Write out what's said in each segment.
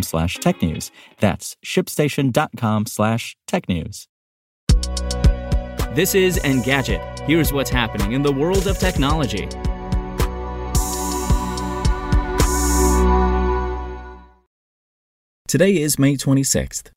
slash technews. That's shipstation.com slash technews. This is Engadget. Here's what's happening in the world of technology. Today is May 26th.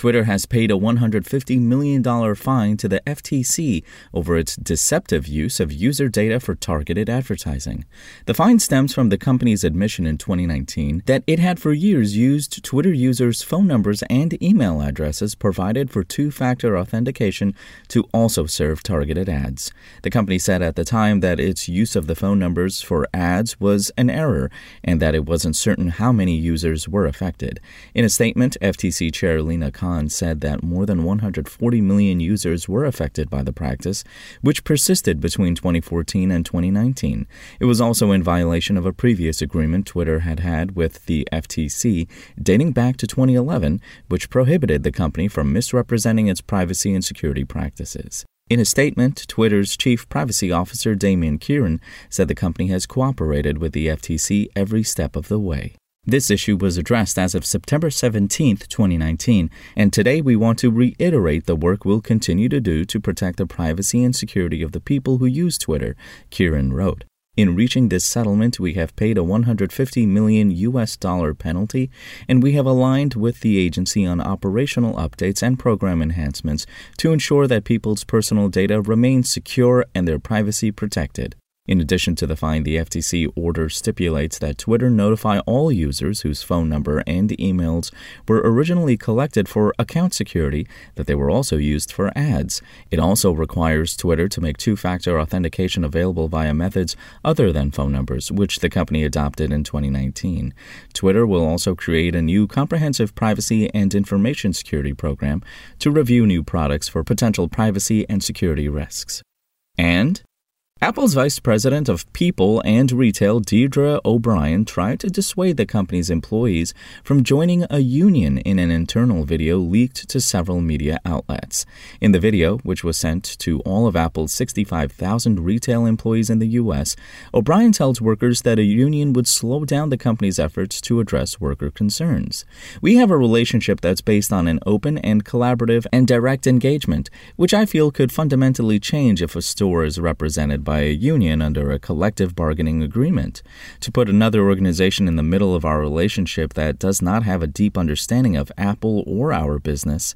Twitter has paid a $150 million fine to the FTC over its deceptive use of user data for targeted advertising. The fine stems from the company's admission in 2019 that it had for years used Twitter users' phone numbers and email addresses provided for two factor authentication to also serve targeted ads. The company said at the time that its use of the phone numbers for ads was an error and that it wasn't certain how many users were affected. In a statement, FTC Chair Lina Khan said that more than 140 million users were affected by the practice, which persisted between 2014 and 2019. It was also in violation of a previous agreement Twitter had had with the FTC dating back to 2011, which prohibited the company from misrepresenting its privacy and security practices. In a statement, Twitter's chief privacy officer Damien Kieran said the company has cooperated with the FTC every step of the way. This issue was addressed as of September 17, 2019, and today we want to reiterate the work we'll continue to do to protect the privacy and security of the people who use Twitter, Kieran wrote. In reaching this settlement, we have paid a 150 million US dollar penalty, and we have aligned with the agency on operational updates and program enhancements to ensure that people's personal data remains secure and their privacy protected. In addition to the fine, the FTC order stipulates that Twitter notify all users whose phone number and emails were originally collected for account security that they were also used for ads. It also requires Twitter to make two factor authentication available via methods other than phone numbers, which the company adopted in 2019. Twitter will also create a new comprehensive privacy and information security program to review new products for potential privacy and security risks. And Apple's Vice President of People and Retail, Deirdre O'Brien, tried to dissuade the company's employees from joining a union in an internal video leaked to several media outlets. In the video, which was sent to all of Apple's 65,000 retail employees in the U.S., O'Brien tells workers that a union would slow down the company's efforts to address worker concerns. We have a relationship that's based on an open and collaborative and direct engagement, which I feel could fundamentally change if a store is represented by a union under a collective bargaining agreement. To put another organization in the middle of our relationship that does not have a deep understanding of Apple or our business,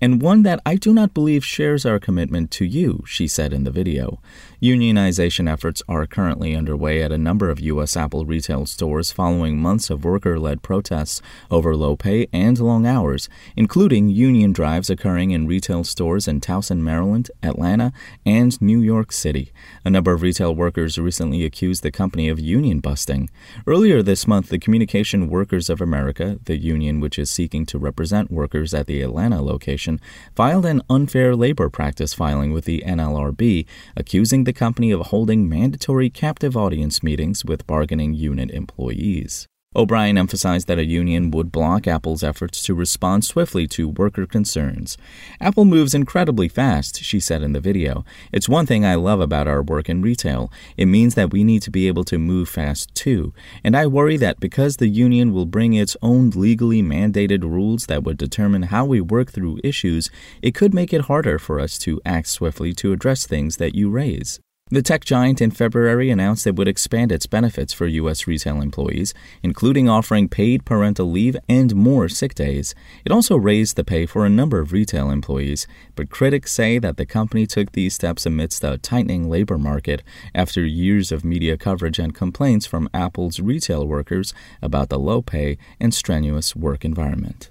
and one that I do not believe shares our commitment to you, she said in the video. Unionization efforts are currently underway at a number of U.S. Apple retail stores following months of worker led protests over low pay and long hours, including union drives occurring in retail stores in Towson, Maryland, Atlanta, and New York City. A number of retail workers recently accused the company of union busting. Earlier this month, the Communication Workers of America, the union which is seeking to represent workers at the Atlanta location, filed an unfair labor practice filing with the NLRB, accusing the company of holding mandatory captive audience meetings with bargaining unit employees. O'Brien emphasized that a union would block Apple's efforts to respond swiftly to worker concerns. Apple moves incredibly fast, she said in the video. It's one thing I love about our work in retail. It means that we need to be able to move fast too. And I worry that because the union will bring its own legally mandated rules that would determine how we work through issues, it could make it harder for us to act swiftly to address things that you raise. The tech giant in February announced it would expand its benefits for U.S. retail employees, including offering paid parental leave and more sick days. It also raised the pay for a number of retail employees, but critics say that the company took these steps amidst a tightening labor market after years of media coverage and complaints from Apple's retail workers about the low pay and strenuous work environment.